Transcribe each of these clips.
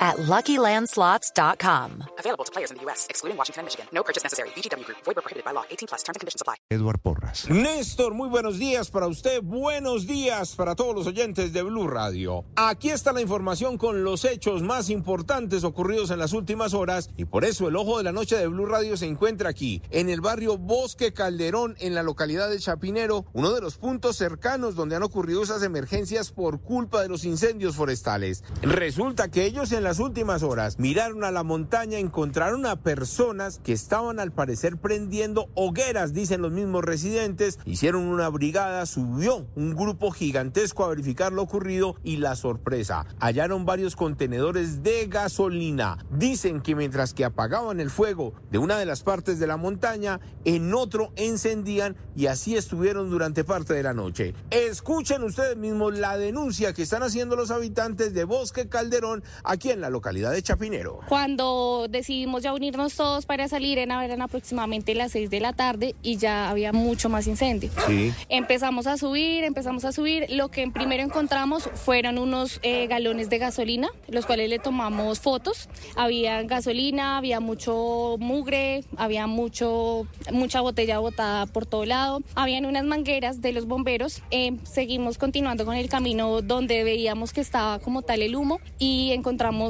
at LuckyLandSlots.com. Available to players in the U.S., excluding Washington and Michigan. No purchase necessary. VGW Group. Void prohibited by law. 18 plus. Terms and conditions apply. Eduard Porras. Néstor, muy buenos días para usted. Buenos días para todos los oyentes de Blue Radio. Aquí está la información con los hechos más importantes ocurridos en las últimas horas y por eso el ojo de la noche de Blue Radio se encuentra aquí, en el barrio Bosque Calderón, en la localidad de Chapinero, uno de los puntos cercanos donde han ocurrido esas emergencias por culpa de los incendios forestales. Resulta que ellos en la las últimas horas miraron a la montaña, encontraron a personas que estaban al parecer prendiendo hogueras, dicen los mismos residentes. Hicieron una brigada, subió un grupo gigantesco a verificar lo ocurrido y la sorpresa. Hallaron varios contenedores de gasolina. Dicen que mientras que apagaban el fuego de una de las partes de la montaña, en otro encendían y así estuvieron durante parte de la noche. Escuchen ustedes mismos la denuncia que están haciendo los habitantes de Bosque Calderón aquí en la localidad de Chapinero. Cuando decidimos ya unirnos todos para salir, en eran aproximadamente las 6 de la tarde y ya había mucho más incendio. Sí. Empezamos a subir, empezamos a subir. Lo que primero encontramos fueron unos eh, galones de gasolina, los cuales le tomamos fotos. Había gasolina, había mucho mugre, había mucho, mucha botella botada por todo lado. Habían unas mangueras de los bomberos. Eh, seguimos continuando con el camino donde veíamos que estaba como tal el humo y encontramos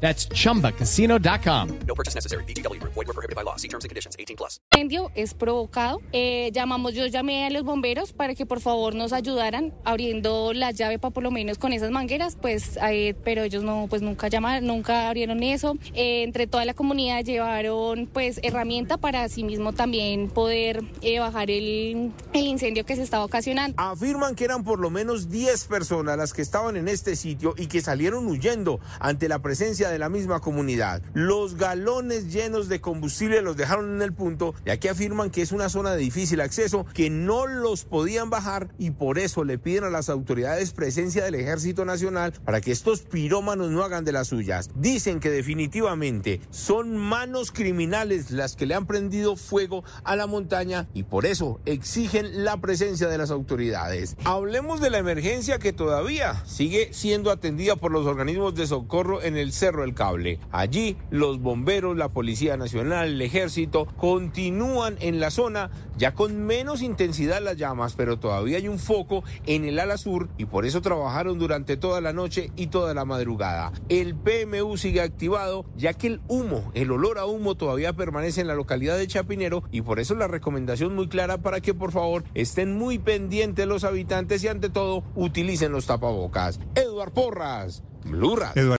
That's chumbacasino.com. No purchase necessary. VGW Group. Void were prohibited by law. See terms and conditions. 18 plus. incendio es provocado. Eh, llamamos, yo llamé a los bomberos para que por favor nos ayudaran abriendo la llave para por lo menos con esas mangueras, pues, eh, pero ellos no, pues nunca llamaron, nunca abrieron eso. Eh, entre toda la comunidad llevaron pues herramienta para sí mismo también poder eh, bajar el, el incendio que se estaba ocasionando. Afirman que eran por lo menos 10 personas las que estaban en este sitio y que salieron huyendo ante la presencia de la misma comunidad. Los galones llenos de combustible los dejaron en el punto y aquí afirman que es una zona de difícil acceso, que no los podían bajar y por eso le piden a las autoridades presencia del Ejército Nacional para que estos pirómanos no hagan de las suyas. Dicen que definitivamente son manos criminales las que le han prendido fuego a la montaña y por eso exigen la presencia de las autoridades. Hablemos de la emergencia que todavía sigue siendo atendida por los organismos de socorro en el Cerro del Cable. Allí los bomberos, la Policía Nacional, el Ejército continúan en la zona ya con menos intensidad las llamas, pero todavía hay un foco en el ala sur y por eso trabajaron durante toda la noche y toda la madrugada. El PMU sigue activado ya que el humo, el olor a humo todavía permanece en la localidad de Chapinero y por eso la recomendación muy clara para que por favor estén muy pendientes los habitantes y ante todo utilicen los tapabocas. Eduard Porras, Blue Radio.